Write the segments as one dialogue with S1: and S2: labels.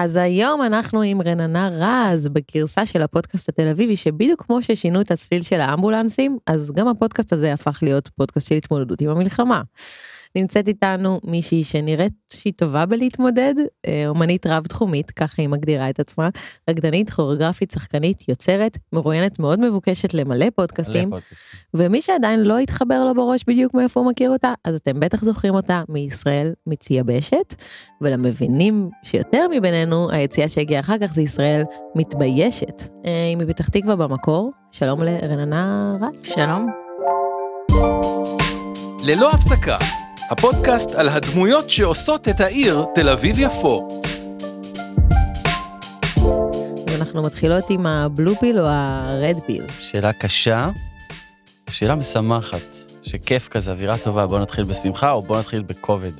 S1: אז היום אנחנו עם רננה רז בגרסה של הפודקאסט התל אביבי שבדיוק כמו ששינו את הצליל של האמבולנסים אז גם הפודקאסט הזה הפך להיות פודקאסט של התמודדות עם המלחמה. נמצאת איתנו מישהי שנראית שהיא טובה בלהתמודד, אה, אומנית רב תחומית, ככה היא מגדירה את עצמה, רקדנית, כוריאוגרפית, שחקנית, יוצרת, מרואיינת מאוד מבוקשת למלא פודקאסטים, ומי שעדיין לא התחבר לו בראש בדיוק מאיפה הוא מכיר אותה, אז אתם בטח זוכרים אותה מישראל מצייבשת, ולמבינים שיותר מבינינו, היציאה שהגיעה אחר כך זה ישראל מתביישת. אה, היא מפתח תקווה במקור, שלום לרננה רץ.
S2: שלום.
S3: ללא הפסקה, הפודקאסט על הדמויות שעושות את העיר תל אביב-יפו.
S1: אנחנו מתחילות עם הבלו פיל או הרד פיל.
S2: שאלה קשה, שאלה משמחת, שכיף כזה, אווירה טובה, בוא נתחיל בשמחה או בוא נתחיל בכובד.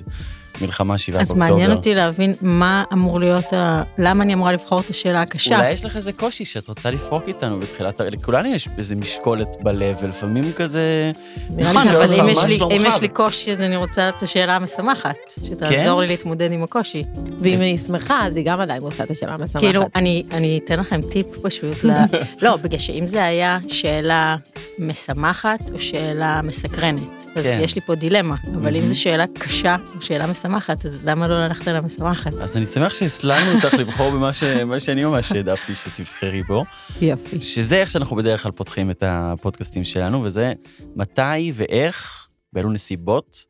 S2: מלחמה שבעה
S4: באוקטובר. אז מעניין אותי להבין מה אמור להיות, ה... למה אני אמורה לבחור את השאלה הקשה.
S2: אולי יש לך איזה קושי שאת רוצה לפרוק איתנו בתחילת, לכולנו יש איזה משקולת בלב, ולפעמים כזה...
S4: נכון, אבל אם יש, לי, אם יש לי קושי, אז אני רוצה את השאלה המשמחת, שתעזור כן? לי להתמודד עם הקושי.
S1: ואם היא שמחה, אז היא גם עדיין רוצה את השאלה המשמחת.
S4: כאילו, אני, אני אתן לכם טיפ פשוט, ל... לא, בגלל שאם זה היה שאלה משמחת או שאלה מסקרנת, אז כן. יש לי פה דילמה, אבל אם זו שאלה קשה או שאלה משמחת, משמחת, אז למה לא ללכת על המשמחת?
S2: אז אני שמח שהסללנו אותך לבחור במה ש... שאני ממש העדפתי שתבחרי בו.
S1: יופי.
S2: שזה איך שאנחנו בדרך כלל פותחים את הפודקאסטים שלנו, וזה מתי ואיך, באילו נסיבות,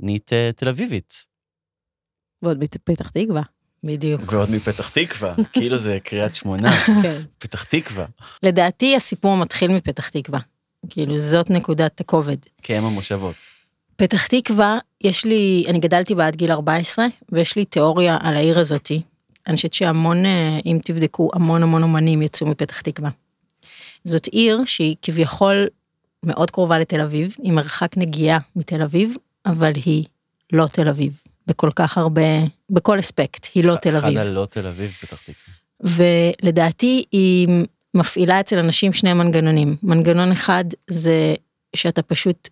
S2: נהיית אה, תל אביבית.
S1: ועוד מפתח תקווה.
S4: בדיוק.
S2: ועוד מפתח תקווה, כאילו זה קריית שמונה, כן. פתח תקווה.
S4: לדעתי הסיפור מתחיל מפתח תקווה. כאילו זאת נקודת הכובד.
S2: כאם המושבות.
S4: פתח תקווה, יש לי, אני גדלתי בה עד גיל 14, ויש לי תיאוריה על העיר הזאתי. אני חושבת שהמון, אה, אם תבדקו, המון המון אומנים יצאו מפתח תקווה. זאת עיר שהיא כביכול מאוד קרובה לתל אביב, עם מרחק נגיעה מתל אביב, אבל היא לא תל אביב, בכל כך הרבה, בכל אספקט, היא לא תל אביב.
S2: אחד הלא תל אביב פתח תקווה.
S4: ולדעתי היא מפעילה אצל אנשים שני מנגנונים. מנגנון אחד זה שאתה פשוט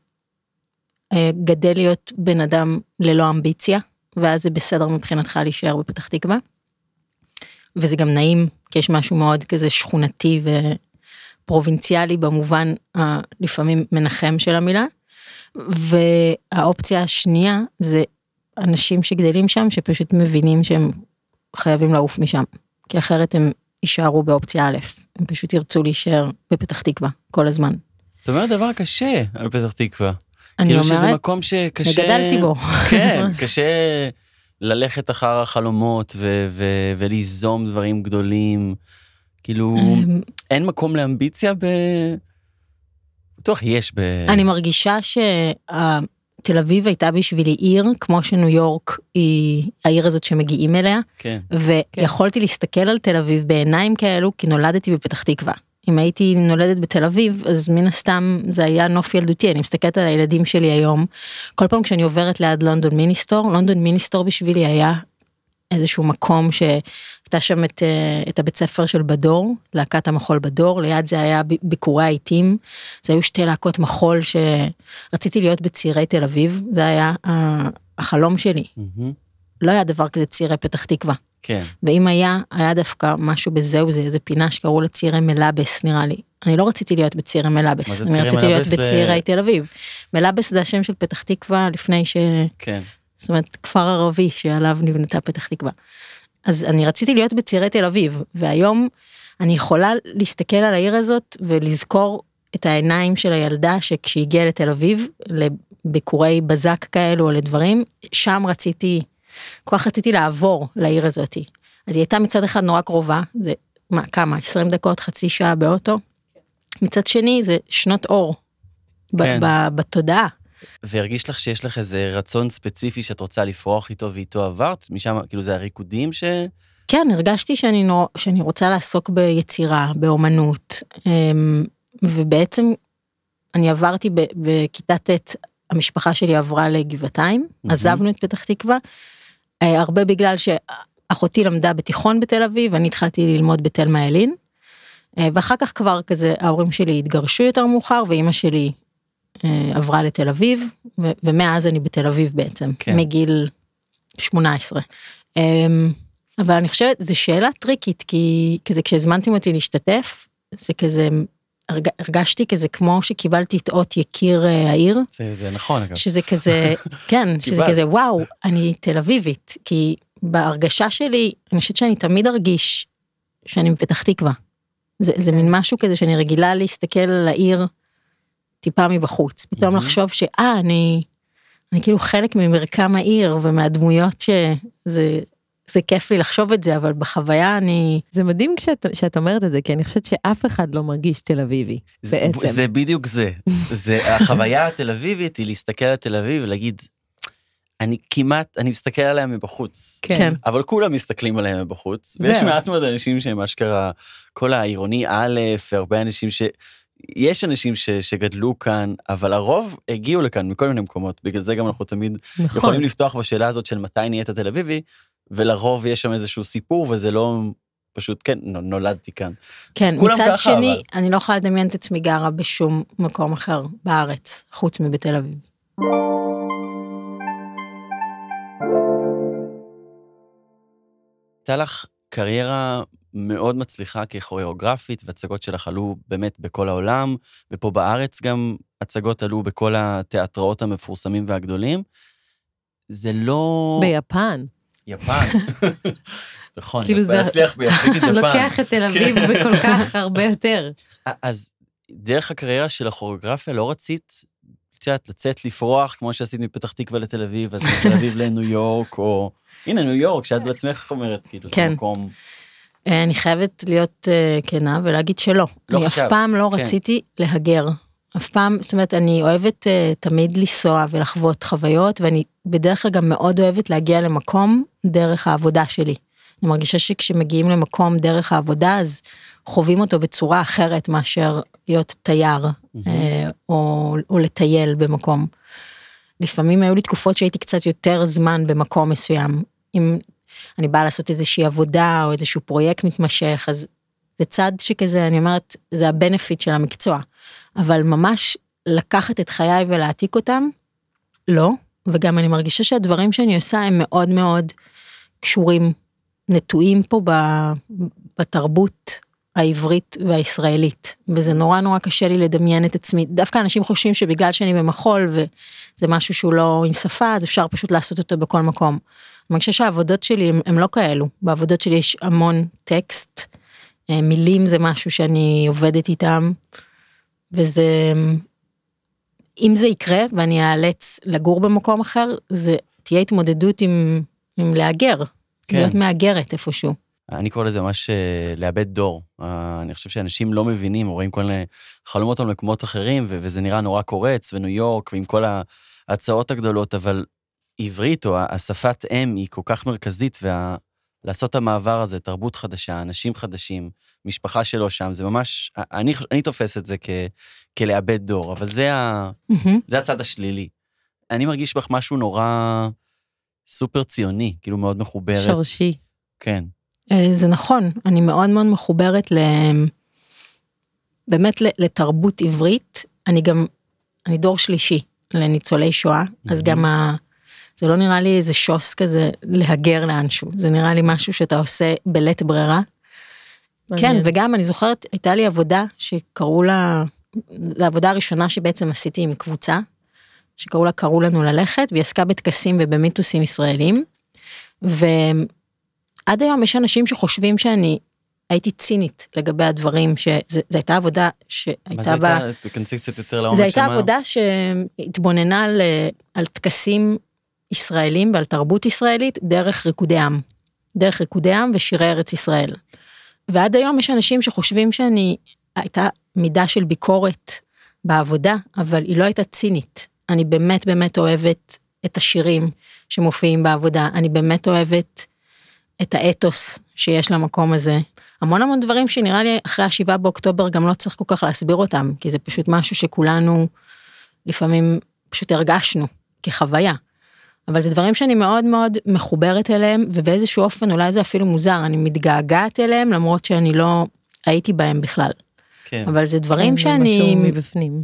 S4: גדל להיות בן אדם ללא אמביציה, ואז זה בסדר מבחינתך להישאר בפתח תקווה. וזה גם נעים, כי יש משהו מאוד כזה שכונתי ופרובינציאלי במובן הלפעמים מנחם של המילה. והאופציה השנייה זה אנשים שגדלים שם שפשוט מבינים שהם חייבים לעוף משם, כי אחרת הם יישארו באופציה א', הם פשוט ירצו להישאר בפתח תקווה כל הזמן.
S2: זאת אומרת דבר קשה על פתח תקווה.
S4: אני כאילו
S2: אומרת, שזה מקום שקשה...
S4: גדלתי בו.
S2: כן, קשה ללכת אחר החלומות ו- ו- וליזום דברים גדולים. כאילו, אמ, אין מקום לאמביציה ב... בטוח יש ב...
S4: אני מרגישה שתל אביב הייתה בשבילי עיר, כמו שניו יורק היא העיר הזאת שמגיעים אליה.
S2: כן.
S4: ויכולתי. להסתכל על תל אביב בעיניים כאלו, כי נולדתי בפתח תקווה. אם הייתי נולדת בתל אביב, אז מן הסתם זה היה נוף ילדותי, אני מסתכלת על הילדים שלי היום. כל פעם כשאני עוברת ליד לונדון מיניסטור, לונדון מיניסטור בשבילי היה איזשהו מקום שהייתה שם את, אה, את הבית ספר של בדור, להקת המחול בדור, ליד זה היה ביקורי העיתים, זה היו שתי להקות מחול שרציתי להיות בצעירי תל אביב, זה היה החלום שלי. Mm-hmm. לא היה דבר כזה צעירי פתח תקווה.
S2: כן.
S4: ואם היה, היה דווקא משהו בזהו זה, איזה פינה שקראו לה צעירי מלאבס נראה לי. אני לא רציתי להיות בצעירי מלאבס, אני רציתי להיות בצעירי ל... תל אביב. מלאבס זה השם של פתח תקווה לפני ש...
S2: כן.
S4: זאת אומרת, כפר ערבי שעליו נבנתה פתח תקווה. אז אני רציתי להיות בצעירי תל אביב, והיום אני יכולה להסתכל על העיר הזאת ולזכור את העיניים של הילדה שכשהיא הגיעה לתל אביב, לביקורי בזק כאלו או לדברים, שם רציתי כל כך רציתי לעבור לעיר הזאתי. אז היא הייתה מצד אחד נורא קרובה, זה מה, כמה, 20 דקות, חצי שעה באוטו. מצד שני זה שנות אור כן. בתודעה.
S2: והרגיש לך שיש לך איזה רצון ספציפי שאת רוצה לפרוח איתו ואיתו עברת? משם, כאילו זה הריקודים ש...
S4: כן, הרגשתי שאני, נור... שאני רוצה לעסוק ביצירה, באומנות, אמ, ובעצם אני עברתי בכיתה ט', המשפחה שלי עברה לגבעתיים, mm-hmm. עזבנו את פתח תקווה, הרבה בגלל שאחותי למדה בתיכון בתל אביב, אני התחלתי ללמוד בתלמה ילין. אה, ואחר כך כבר כזה ההורים שלי התגרשו יותר מאוחר ואימא שלי אה, עברה לתל אביב ומאז אני בתל אביב בעצם כן. מגיל 18. אמ, אבל אני חושבת, זו שאלה טריקית, כי כזה כשהזמנתם אותי להשתתף, זה כזה, הרג, הרגשתי כזה כמו שקיבלתי את אות יקיר אה, העיר,
S2: זה, זה נכון אגב.
S4: שזה כזה, כן, שזה. כזה וואו, אני תל אביבית, כי בהרגשה שלי, אני חושבת שאני תמיד ארגיש שאני מפתח תקווה. זה, זה מין משהו כזה שאני רגילה להסתכל על העיר טיפה מבחוץ, פתאום. לחשוב שאה, אני, אני כאילו חלק ממרקם העיר ומהדמויות שזה, זה כיף לי לחשוב את זה, אבל בחוויה אני,
S1: זה מדהים כשאת, שאת אומרת את זה, כי אני חושבת שאף אחד לא מרגיש תל אביבי,
S2: זה,
S1: בעצם.
S2: זה בדיוק זה. זה החוויה התל אביבית היא להסתכל על תל אביב ולהגיד, אני כמעט, אני מסתכל עליה מבחוץ.
S4: כן.
S2: אבל כולם מסתכלים עליהם מבחוץ, ויש. מעט מאוד אנשים שהם אשכרה, כל העירוני א', הרבה אנשים ש... יש אנשים ש, שגדלו כאן, אבל הרוב הגיעו לכאן מכל מיני מקומות, בגלל זה גם אנחנו תמיד
S1: נכון.
S2: יכולים לפתוח בשאלה הזאת של מתי נהיית תל אביבי, ולרוב יש שם איזשהו סיפור, וזה לא פשוט, כן, נו- נולדתי כאן.
S4: כן, מצד
S2: ככה,
S4: שני,
S2: אבל.
S4: אני לא יכולה לדמיין את עצמי גרה בשום מקום אחר בארץ, חוץ מבתל אביב.
S2: הייתה לך קריירה מאוד מצליחה ככוריאוגרפית, והצגות שלך עלו באמת בכל העולם, ופה בארץ גם הצגות עלו בכל התיאטראות המפורסמים והגדולים. זה לא...
S1: ביפן.
S2: יפן. נכון,
S1: כאילו
S2: יפן
S1: זה-
S2: הצליח ביפן. יפן.
S1: לוקח את תל אביב
S2: כן.
S1: בכל כך הרבה יותר.
S2: אז דרך הקריירה של הכוריאוגרפיה לא רצית, את יודעת, לצאת לפרוח, כמו שעשית מפתח תקווה לתל אביב, אז מתל אביב לניו יורק, או... הנה, ניו יורק, שאת בעצמך אומרת, כאילו, זה
S4: כן.
S2: מקום...
S4: אה, אני חייבת להיות אה, כנה ולהגיד שלא.
S2: לא
S4: אני
S2: חשבת,
S4: אף פעם לא
S2: כן.
S4: רציתי להגר. אף פעם, זאת אומרת, אני אוהבת אה, תמיד לנסוע ולחוות חוויות, ואני בדרך כלל גם מאוד אוהבת להגיע למקום דרך העבודה שלי. אני מרגישה שכשמגיעים למקום דרך העבודה, אז חווים אותו בצורה אחרת מאשר להיות תייר, אה, או, או לטייל במקום. לפעמים היו לי תקופות שהייתי קצת יותר זמן במקום מסוים. אם אני באה לעשות איזושהי עבודה או איזשהו פרויקט מתמשך, אז זה צד שכזה, אני אומרת, זה הבנפיט של המקצוע. אבל ממש לקחת את חיי ולהעתיק אותם, לא. וגם אני מרגישה שהדברים שאני עושה הם מאוד מאוד קשורים, נטועים פה בתרבות העברית והישראלית. וזה נורא נורא קשה לי לדמיין את עצמי. דווקא אנשים חושבים שבגלל שאני במחול וזה משהו שהוא לא עם שפה, אז אפשר פשוט לעשות אותו בכל מקום. אני חושבת שהעבודות שלי הם, הם לא כאלו. בעבודות שלי יש המון טקסט, אה, מילים זה משהו שאני עובדת איתם, וזה, אם זה יקרה ואני אאלץ לגור במקום אחר, זה תהיה התמודדות עם, עם להגר,
S2: כן.
S4: להיות מהגרת איפשהו.
S2: אני קורא לזה ממש אה, לאבד דור. אה, אני חושב שאנשים לא מבינים, רואים כל מיני חלומות על מקומות אחרים, וזה נראה נורא קורץ, וניו יורק, ועם כל ההצעות הגדולות, אבל עברית או השפת אם היא כל כך מרכזית, ולעשות את המעבר הזה, תרבות חדשה, אנשים חדשים, משפחה שלו שם, זה ממש, אני, אני תופס את זה כ, כלאבד דור, אבל זה, ה,
S4: מהמם.
S2: זה הצד השלילי. אני מרגיש בך משהו נורא סופר ציוני, כאילו מאוד מחוברת.
S1: שורשי.
S2: כן.
S4: אה, זה נכון, אני מאוד מאוד מחוברת ל... באמת לתרבות עברית, אני גם, אני דור שלישי לניצולי שואה, אז גם ה... זה לא נראה לי איזה שוס כזה להגר לאנשהו, זה נראה לי משהו שאתה עושה בלית ברירה. כן. וגם אני זוכרת, הייתה לי עבודה שקראו לה, זו העבודה הראשונה שבעצם עשיתי עם קבוצה, שקראו לה קראו לנו ללכת, והיא עסקה בטקסים ובמיתוסים ישראלים. ועד היום יש אנשים שחושבים שאני הייתי צינית לגבי הדברים, שזו הייתה עבודה
S2: מה
S4: שהייתה
S2: זה
S4: בה...
S2: הייתה? תכנסי קצת יותר לעומק
S4: זו הייתה. עבודה שהתבוננה על, על טקסים ישראלים ועל תרבות ישראלית דרך ריקודי עם. דרך ריקודי עם ושירי ארץ ישראל. ועד היום יש אנשים שחושבים שאני, הייתה מידה של ביקורת בעבודה, אבל היא לא הייתה צינית. אני באמת באמת אוהבת את השירים שמופיעים בעבודה, אני באמת אוהבת את האתוס שיש למקום הזה. המון המון דברים שנראה לי אחרי השבעה באוקטובר גם לא צריך כל כך להסביר אותם, כי זה פשוט משהו שכולנו לפעמים פשוט הרגשנו כחוויה. אבל זה דברים שאני מאוד מאוד מחוברת אליהם, ובאיזשהו אופן אולי זה אפילו מוזר, אני מתגעגעת אליהם למרות שאני לא הייתי בהם בכלל.
S2: כן.
S4: אבל זה דברים
S1: כן, זה
S4: שאני,
S1: משהו מבפנים.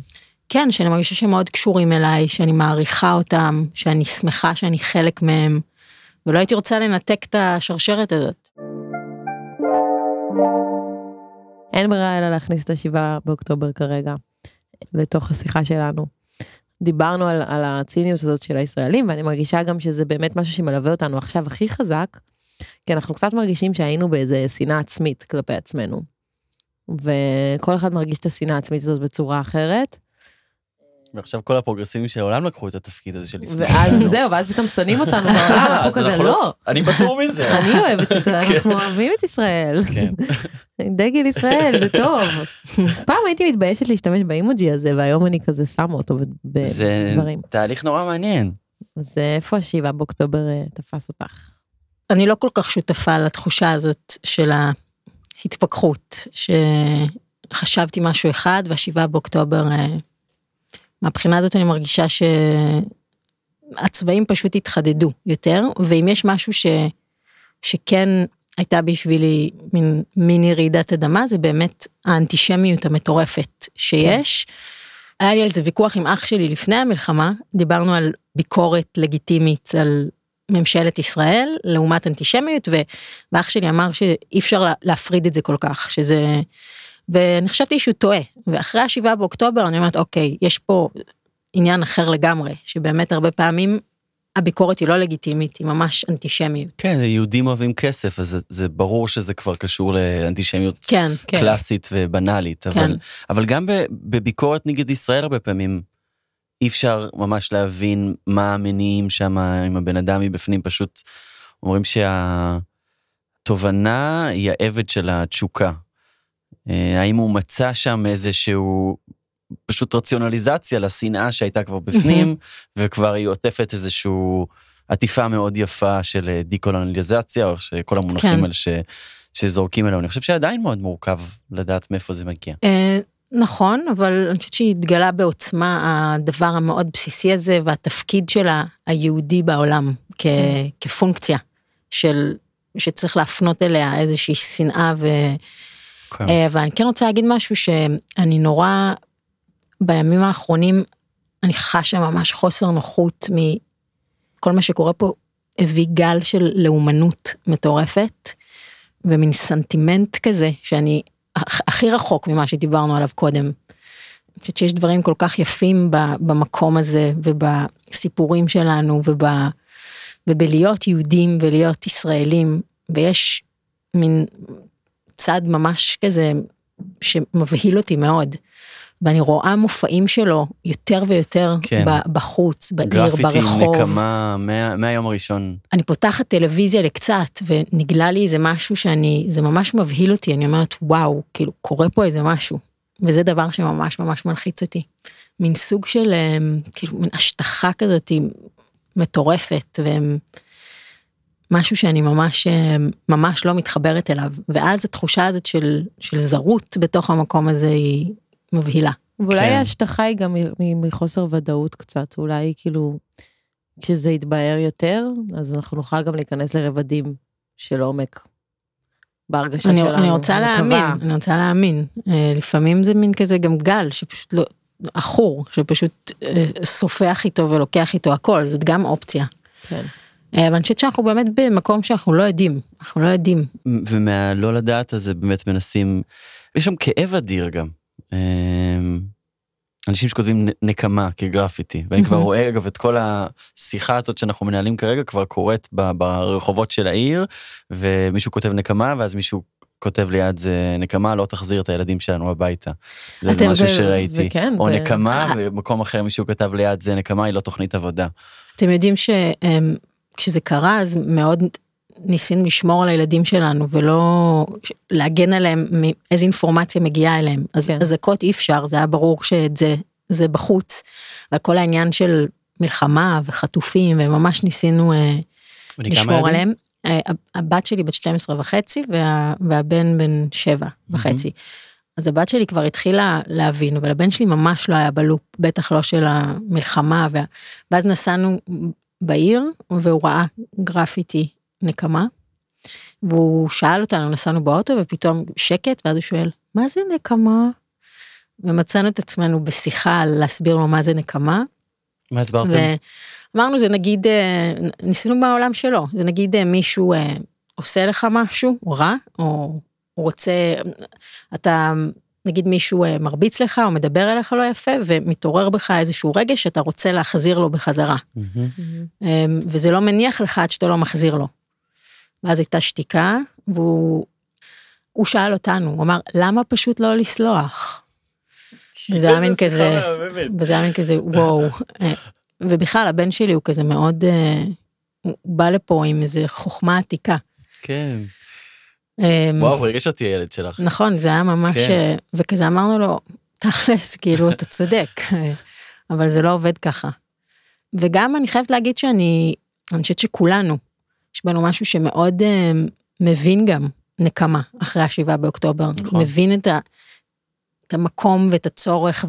S4: כן, שאני מרגישה שהם מאוד קשורים אליי, שאני מעריכה אותם, שאני שמחה שאני חלק מהם, ולא הייתי רוצה לנתק את השרשרת הזאת.
S1: אין ברירה אלא להכניס את השבעה באוקטובר כרגע לתוך השיחה שלנו. דיברנו על, על הציניות הזאת של הישראלים ואני מרגישה גם שזה באמת משהו שמלווה אותנו עכשיו הכי חזק. כי אנחנו קצת מרגישים שהיינו באיזה שנאה עצמית כלפי עצמנו. וכל אחד מרגיש את השנאה העצמית הזאת בצורה אחרת.
S2: ועכשיו כל הפרוגרסיבים של העולם לקחו את התפקיד הזה של לשנוא
S1: ואז. זהו, ואז פתאום שונאים אותנו בעולם, אנחנו כזה
S2: אנחנו
S1: לא.
S2: אני פטור מזה.
S1: אני אוהבת את זה, אנחנו אוהבים את ישראל.
S2: כן.
S1: דגל ישראל, זה טוב. פעם הייתי מתביישת להשתמש באימוג'י הזה, והיום אני כזה שמה אותו ב-
S2: זה
S1: בדברים.
S2: תהליך נורא מעניין.
S1: אז אה, איפה השבעה באוקטובר אה, תפס אותך?
S4: אני לא כל כך שותפה לתחושה הזאת של ההתפכחות, שחשבתי משהו אחד והשבעה באוקטובר, אה, מהבחינה הזאת אני מרגישה שהצבעים פשוט התחדדו יותר, ואם יש משהו ש... שכן הייתה בשבילי מין מיני רעידת אדמה, זה באמת האנטישמיות המטורפת שיש. היה לי על זה ויכוח עם אח שלי לפני המלחמה, דיברנו על ביקורת לגיטימית על ממשלת ישראל לעומת אנטישמיות, ו- ואח שלי אמר שאי אפשר לה- להפריד את זה כל כך, שזה... ואני חשבתי שהוא טועה, ואחרי השבעה באוקטובר אני אומרת, אוקיי, יש פה עניין אחר לגמרי, שבאמת הרבה פעמים הביקורת היא לא לגיטימית, היא ממש אנטישמיות.
S2: כן, יהודים אוהבים כסף, אז זה- זה ברור שזה כבר קשור לאנטישמיות
S4: כן, כן.
S2: קלאסית ובנאלית, אבל,
S4: כן.
S2: אבל גם בביקורת נגד ישראל הרבה פעמים אי אפשר ממש להבין מה המניעים שם, אם הבן אדם מבפנים פשוט אומרים שהתובנה היא העבד של התשוקה. אה, האם הוא מצא שם איזשהו פשוט רציונליזציה לשנאה שהייתה כבר בפנים, וכבר היא עוטפת איזשהו עטיפה מאוד יפה של אה, דיקולוניזציה, או שכל המונחים
S4: כן.
S2: האלה ש, שזורקים אלינו. אני חושב שעדיין מאוד מורכב לדעת מאיפה זה מגיע.
S4: אה, נכון, אבל אני חושבת שהתגלה בעוצמה הדבר המאוד בסיסי הזה והתפקיד של היהודי בעולם כ- כפונקציה של שצריך להפנות אליה איזושהי שנאה ו...
S2: כן.
S4: אה, אבל אני כן רוצה להגיד משהו שאני נורא בימים האחרונים אני חשה ממש חוסר נוחות מכל מה שקורה פה הביא גל של לאומנות מטורפת ומין סנטימנט כזה שאני הכ- הכי רחוק ממה שדיברנו עליו קודם. אני חושבת שיש דברים כל כך יפים במקום הזה ובסיפורים שלנו וב, ובלהיות יהודים ולהיות ישראלים ויש מין צד ממש כזה שמבהיל אותי מאוד. ואני רואה מופעים שלו יותר ויותר
S2: כן.
S4: בחוץ, בעיר,
S2: גרפיטי,
S4: ברחוב.
S2: נקמה, מה, מהיום הראשון.
S4: אני פותחת טלוויזיה לקצת ונגלה לי איזה משהו שאני, זה ממש מבהיל אותי, אני אומרת וואו, כאילו קורה פה איזה משהו. וזה דבר שממש ממש מלחיץ אותי. מין סוג של אמ, כאילו מין השטחה כזאת מטורפת ומשהו שאני ממש אמ, ממש לא מתחברת אליו ואז התחושה הזאת של של זרות בתוך המקום הזה היא מבהילה.
S1: ואולי
S2: כן.
S1: ההשטחה היא גם מחוסר ודאות קצת, אולי כאילו, כשזה יתבהר יותר, אז אנחנו נוכל גם להיכנס לרבדים של עומק. בהרגשה
S4: אני,
S1: שלנו.
S4: אני רוצה
S1: מקווה.
S4: להאמין, אני רוצה להאמין. אה, לפעמים זה מין כזה גם גל שפשוט לא, עכור, שפשוט אה, סופח איתו ולוקח איתו הכל, זאת גם אופציה.
S1: כן.
S4: אה, אבל אני חושבת שאנחנו באמת במקום שאנחנו לא יודעים, אנחנו לא יודעים.
S2: ומהלא לדעת הזה באמת מנסים, יש שם כאב אדיר גם. אמ, אנשים שכותבים נקמה כגרפיטי, ואני כבר. רואה אגב את כל השיחה הזאת שאנחנו מנהלים כרגע כבר קורית ברחובות של העיר, ומישהו כותב נקמה ואז מישהו כותב ליד זה נקמה לא תחזיר את הילדים שלנו הביתה. זה משהו
S1: ו-
S2: שראיתי.
S1: וכן,
S2: או
S1: ו-
S2: נקמה ובמקום אחר מישהו כתב ליד זה נקמה היא לא תוכנית עבודה.
S4: אתם יודעים שכשזה קרה אז מאוד ניסינו לשמור על הילדים שלנו ולא להגן עליהם מאיזה אינפורמציה מגיעה אליהם. אז
S1: כן.
S4: אזעקות אי אפשר, זה היה ברור שאת זה, זה בחוץ. אבל כל העניין של מלחמה וחטופים וממש ניסינו אה, לשמור? עליהם. אה, הבת שלי בת 12 וחצי וה, והבן בן 7 וחצי. אז הבת שלי כבר התחילה להבין, אבל הבן שלי ממש לא היה בלופ, בטח לא של המלחמה. וה... ואז נסענו בעיר והוא ראה גרפיטי נקמה. והוא שאל אותנו, נסענו באוטו ופתאום שקט, ואז הוא שואל, מה זה נקמה? ומצאנו את עצמנו בשיחה להסביר לו מה זה נקמה.
S2: מה הסברתם?
S4: אמרנו זה נגיד, אה, ניסינו בעולם שלו, זה נגיד אה, מישהו אה, עושה לך משהו רע, או רוצה, אתה, נגיד מישהו אה, מרביץ לך או מדבר אליך לא יפה, ומתעורר בך איזשהו רגש שאתה רוצה להחזיר לו בחזרה.
S2: מהמם.
S4: אה, וזה לא מניח לך עד שאתה לא מחזיר לו. ואז הייתה שתיקה, והוא הוא שאל אותנו, הוא אמר, למה פשוט לא לסלוח? וזה היה מין כזה. וזה היה מין כזה, וואו. אה, ובכלל, הבן שלי הוא כזה מאוד, אה, הוא בא לפה עם איזה חוכמה עתיקה.
S2: כן.
S4: אה,
S2: וואו, ריגש אותי הילד שלך.
S4: נכון, זה היה ממש,
S2: כן.
S4: אה, וכזה אמרנו לו, תכלס, כאילו, אתה צודק, אבל זה לא עובד ככה. וגם אני חייבת להגיד שאני, אני חושבת שכולנו, יש בנו משהו שמאוד אה, מבין גם נקמה אחרי השבעה באוקטובר,
S2: נכון.
S4: מבין את, ה, את המקום ואת הצורך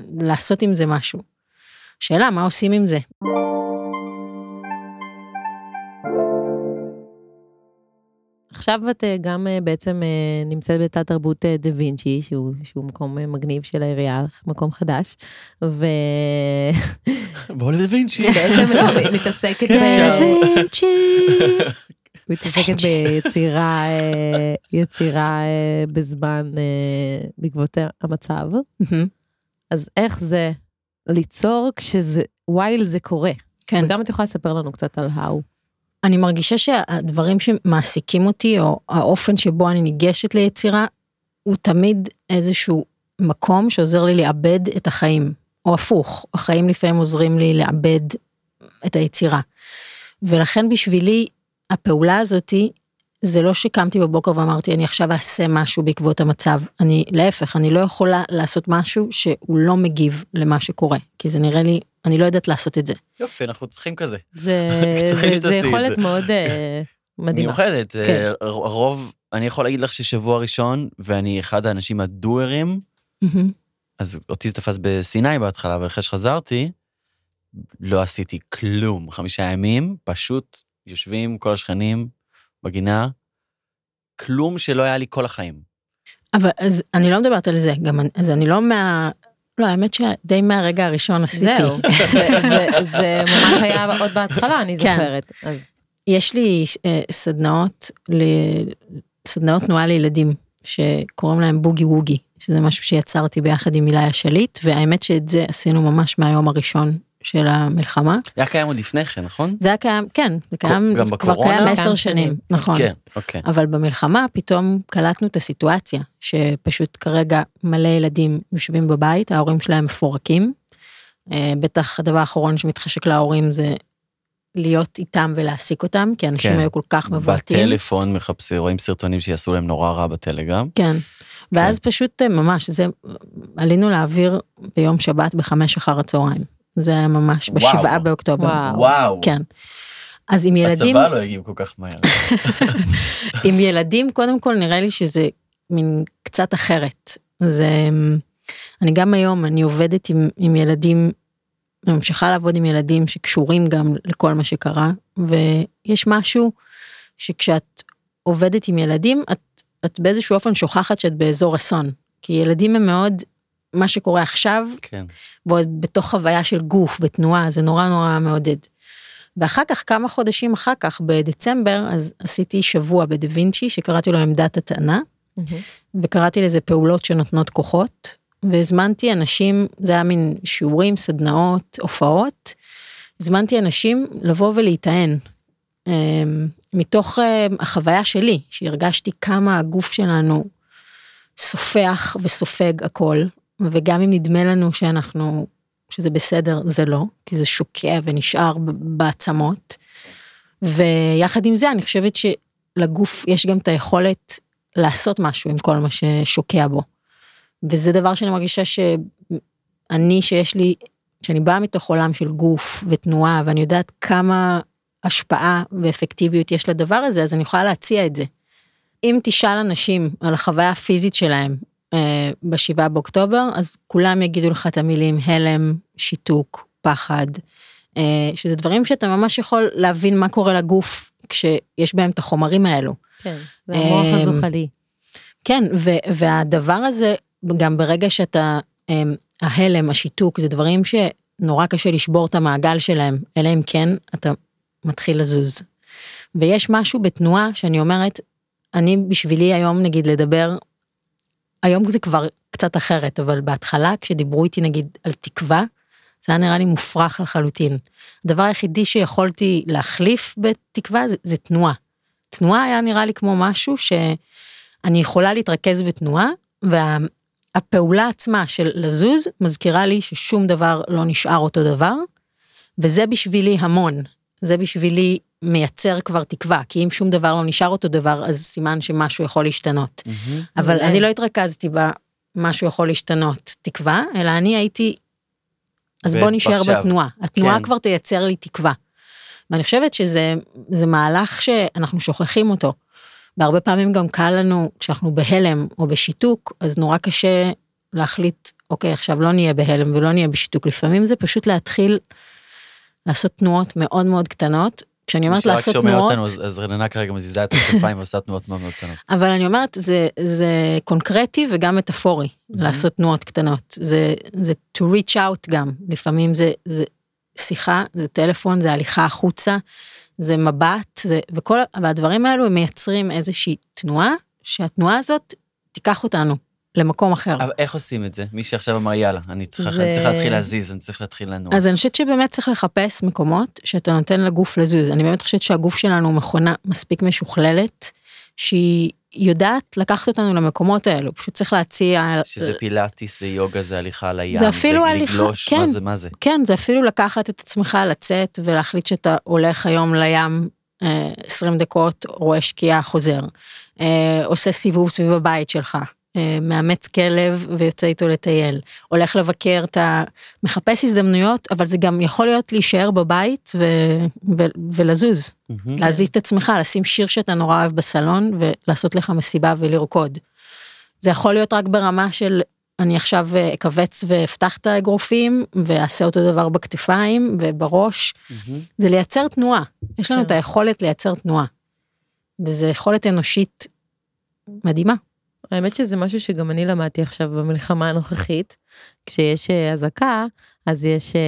S4: ולעשות עם זה משהו. שאלה, מה עושים עם זה?
S1: עכשיו את אה, גם אה, בעצם אה, נמצאת בתת תרבות דה וינצ'י, שהוא, שהוא מקום מגניב של העירייה, מקום חדש, ו...
S2: בואו לדה וינצ'י.
S1: בעצם לא, מתעסקת, ב...
S2: אפשר.
S1: מתעסקת ביצירה, יצירה בזמן, בעקבות המצב. אז איך זה ליצור כשזה, ווייל זה קורה.
S4: כן.
S1: וגם את יכולה לספר לנו קצת על האו.
S4: אני מרגישה שהדברים שמעסיקים אותי, או האופן שבו אני ניגשת ליצירה, הוא תמיד איזשהו מקום שעוזר לי לאבד את החיים, או הפוך, החיים לפעמים עוזרים לי לאבד את היצירה. ולכן בשבילי, הפעולה הזאתי, זה לא שקמתי בבוקר ואמרתי, אני עכשיו אעשה משהו בעקבות המצב. אני, להפך, אני לא יכולה לעשות משהו שהוא לא מגיב למה שקורה, כי זה נראה לי, אני לא יודעת לעשות את זה.
S2: יופי, אנחנו צריכים כזה.
S1: זה,
S2: צריכים
S1: זה, זה יכולת
S2: זה.
S1: מאוד אה, מדהימה.
S2: מיוחדת.
S4: כן.
S2: אה, הרוב, אני יכול להגיד לך ששבוע ראשון, ואני אחד האנשים הדוארים. אז אותי זה תפס בסיני בהתחלה, אבל אחרי שחזרתי, לא עשיתי כלום. חמישה ימים, פשוט יושבים כל השכנים בגינה, כלום שלא היה לי כל החיים.
S4: אבל אז אני לא מדברת על זה, גם אני- אז אני לא מה... לא, האמת שדי מהרגע הראשון עשיתי.
S1: זהו, זה, זה, זה ממש היה עוד בהתחלה, אני
S4: כן.
S1: זוכרת. אז
S4: יש לי אה, סדנאות, ל... סדנאות תנועה לילדים, שקוראים להם בוגי ווגי, שזה משהו שיצרתי ביחד עם אילי השליט, והאמת שאת זה עשינו ממש מהיום הראשון של המלחמה.
S2: היה קיים עוד לפני כן, נכון?
S4: זה היה קיים, כן, זה קיים,
S2: גם
S4: זה כבר? קיים עשר
S1: שנים.
S4: שנים, נכון.
S2: כן, אוקיי.
S4: אבל במלחמה פתאום קלטנו את הסיטואציה, שפשוט כרגע מלא ילדים יושבים בבית, ההורים שלהם מפורקים. אה, בטח הדבר האחרון שמתחשק להורים זה להיות איתם ולהעסיק אותם, כי אנשים
S2: כן.
S4: היו כל כך מבועטים.
S2: בטלפון מחפשים, רואים סרטונים שיעשו להם נורא רע בטלגרם.
S4: כן. ואז פשוט אה, ממש, זה, עלינו לאוויר ביום שבת בחמש אחר הצהריים. זה היה ממש. בשבעה באוקטובר.
S1: וואו.
S2: וואו.
S4: כן. אז עם ילדים,
S2: הצבא לא הגיב כל כך מהר.
S4: עם ילדים קודם כל נראה לי שזה מין קצת אחרת. זה, אני גם היום, אני עובדת עם, עם ילדים, אני ממשיכה לעבוד עם ילדים שקשורים גם לכל מה שקרה, ויש משהו שכשאת עובדת עם ילדים, את, את באיזשהו אופן שוכחת שאת באזור אסון. כי ילדים הם מאוד, מה שקורה עכשיו,
S2: כן.
S4: ועוד בתוך חוויה של גוף ותנועה, זה נורא נורא מעודד. ואחר כך, כמה חודשים אחר כך, בדצמבר, אז עשיתי שבוע בדה וינצ'י, שקראתי לו עמדת הטענה, וקראתי לזה פעולות שנותנות כוחות, והזמנתי אנשים, זה היה מין שיעורים, סדנאות, הופעות, הזמנתי אנשים לבוא ולהיטען. אמ, מתוך אמ, החוויה שלי, שהרגשתי כמה הגוף שלנו סופח וסופג הכל, וגם אם נדמה לנו שאנחנו, שזה בסדר, זה לא, כי זה שוקע ונשאר בעצמות. ויחד עם זה, אני חושבת שלגוף יש גם את היכולת לעשות משהו עם כל מה ששוקע בו. וזה דבר שאני מרגישה שאני, שיש לי, שאני באה מתוך עולם של גוף ותנועה, ואני יודעת כמה השפעה ואפקטיביות יש לדבר הזה, אז אני יכולה להציע את זה. אם תשאל אנשים על החוויה הפיזית שלהם אה, בשבעה באוקטובר, אז כולם יגידו לך את המילים הלם, שיתוק, פחד, אה, שזה דברים שאתה ממש יכול להבין מה קורה לגוף כשיש בהם את החומרים האלו.
S1: כן, זה המוח
S4: אמ,
S1: הזוחלי.
S4: כן, ו- והדבר הזה, גם ברגע שאתה, ההלם, השיתוק, זה דברים נורא קשה לשבור את המעגל שלהם, אלא אם כן אתה מתחיל לזוז. ויש משהו בתנועה שאני אומרת, אני בשבילי היום נגיד לדבר, היום זה כבר קצת אחרת, אבל בהתחלה כשדיברו איתי נגיד על תקווה, זה היה נראה לי מופרך לחלוטין. הדבר היחידי שיכולתי להחליף בתקווה זה, זה תנועה. תנועה היה נראה לי כמו משהו שאני יכולה להתרכז בתנועה, והפעולה עצמה של לזוז מזכירה לי ששום דבר לא נשאר אותו דבר, וזה בשבילי המון. זה בשבילי מייצר כבר תקווה, כי אם שום דבר לא נשאר אותו דבר, אז סימן שמשהו יכול להשתנות. אבל
S1: אולי.
S4: אני לא התרכזתי במשהו יכול להשתנות תקווה, אלא אני הייתי, אז בוא נשאר
S2: ועכשיו.
S4: בתנועה. התנועה
S2: כן.
S4: כבר תייצר לי תקווה. ואני חושבת שזה זה מהלך שאנחנו שוכחים אותו. והרבה פעמים גם קל לנו, כשאנחנו בהלם או בשיתוק, אז נורא קשה להחליט, אוקיי, עכשיו לא נהיה בהלם ולא נהיה בשיתוק. לפעמים זה פשוט להתחיל לעשות תנועות מאוד מאוד קטנות. כשאני אומרת לעשות
S2: שומע
S4: תנועות,
S2: אותנו, אז אז רננה כרגע מזיזה את הכתפיים ועושה תנועות מאוד מאוד קטנות.
S4: אבל אני אומרת, זה, זה קונקרטי וגם מטאפורי, לעשות תנועות קטנות. זה, זה to reach out גם, לפעמים זה, זה שיחה, זה טלפון, זה הליכה החוצה, זה מבט, זה, וכל, והדברים האלו הם מייצרים איזושהי תנועה, שהתנועה הזאת תיקח אותנו למקום אחר.
S2: אבל איך עושים את זה? מי שעכשיו אמר יאללה, אני צריך
S1: זה-
S2: אני צריך להתחיל להזיז, אני צריך להתחיל לנוע.
S4: אז אני חושבת שבאמת צריך לחפש מקומות שאתה נותן לגוף לזוז. אני באמת חושבת שהגוף שלנו מכונה מספיק משוכללת, שהיא יודעת לקחת אותנו למקומות האלו, פשוט צריך להציע...
S2: שזה פילאטיס, זה יוגה, זה הליכה על הים,
S4: זה אפילו הליכה,
S2: לגלוש,
S4: כן.
S2: מה זה, מה זה?
S4: כן, זה אפילו לקחת את עצמך לצאת ולהחליט שאתה הולך היום לים אה, 20 דקות, רואה שקיעה, חוזר. אה, עושה סיבוב סביב הבית שלך. אה, מאמץ כלב ויוצא איתו לטייל. הולך לבקר, אתה מחפש הזדמנויות, אבל זה גם יכול להיות להישאר בבית ו... ו... ולזוז.
S2: מהמם.
S4: להזיז את עצמך, לשים שיר שאתה נורא אוהב בסלון ולעשות לך מסיבה ולרקוד. זה יכול להיות רק ברמה של אני עכשיו אה, אכווץ ואפתח את האגרופים ואעשה אותו דבר בכתפיים ובראש.
S2: מהמם.
S4: זה לייצר תנועה. יש לנו
S1: כן.
S4: את היכולת לייצר תנועה. וזו יכולת אנושית מדהימה.
S1: האמת שזה משהו שגם אני למדתי עכשיו במלחמה הנוכחית. כשיש אה, אזעקה, אז יש, אה,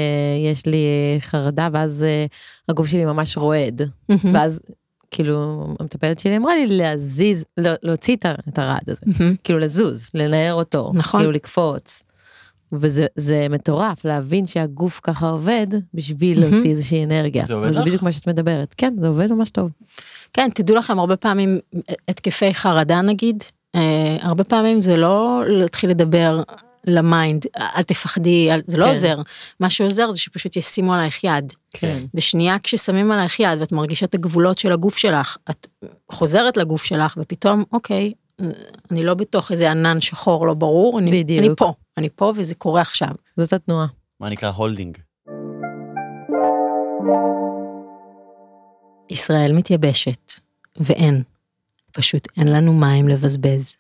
S1: יש לי חרדה, ואז אה, הגוף שלי ממש רועד. ואז כאילו המטפלת שלי אמרה לי להזיז, לא- להוציא את הרעד הזה. כאילו לזוז, לנער אותו,
S4: נכון.
S1: כאילו לקפוץ. וזה זה מטורף להבין שהגוף ככה עובד בשביל
S4: מהמם.
S1: להוציא איזושהי אנרגיה.
S2: זה עובד
S1: וזה
S2: לך?
S1: בדיוק מה שאת מדברת. כן, זה עובד ממש טוב.
S4: כן, תדעו לכם, הרבה פעמים התקפי חרדה נגיד, הרבה פעמים זה לא להתחיל לדבר ל mind, אל תפחדי, אל, זה לא
S1: כן.
S4: עוזר. מה שעוזר זה שפשוט ישימו עלייך יד.
S1: כן.
S4: בשנייה כששמים עלייך יד ואת מרגישה את הגבולות של הגוף שלך, את חוזרת לגוף שלך ופתאום, אוקיי, אני לא בתוך איזה ענן שחור לא ברור, אני,
S1: בדיוק.
S4: אני פה, אני פה וזה קורה עכשיו.
S1: זאת התנועה.
S2: מה נקרא holding?
S4: ישראל מתייבשת, ואין. פשוט אין לנו מים לבזבז.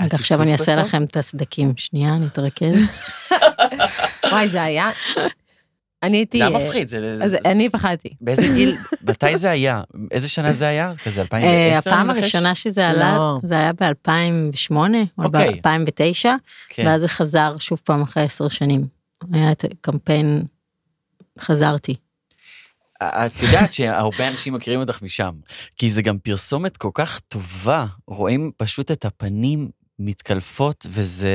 S4: רק עכשיו אני אעשה? לכם את הסדקים, שנייה, אני אתרכז.
S1: וואי, זה היה... אני הייתי...
S2: זה היה מפחיד, זה...
S1: אז אני פחדתי.
S2: באיזה גיל, מתי זה היה? איזה שנה זה היה? כזה 2010?
S4: אה, הפעם? הראשונה שזה עלה,
S1: לא.
S4: זה היה ב-2008 או
S2: אוקיי.
S4: ב-2009,
S2: כן.
S4: ואז זה חזר שוב פעם אחרי עשר שנים. היה את הקמפיין, חזרתי.
S2: את יודעת שהרבה אנשים מכירים אותך משם, כי זה גם פרסומת כל כך טובה, רואים פשוט את הפנים מתקלפות, וזה,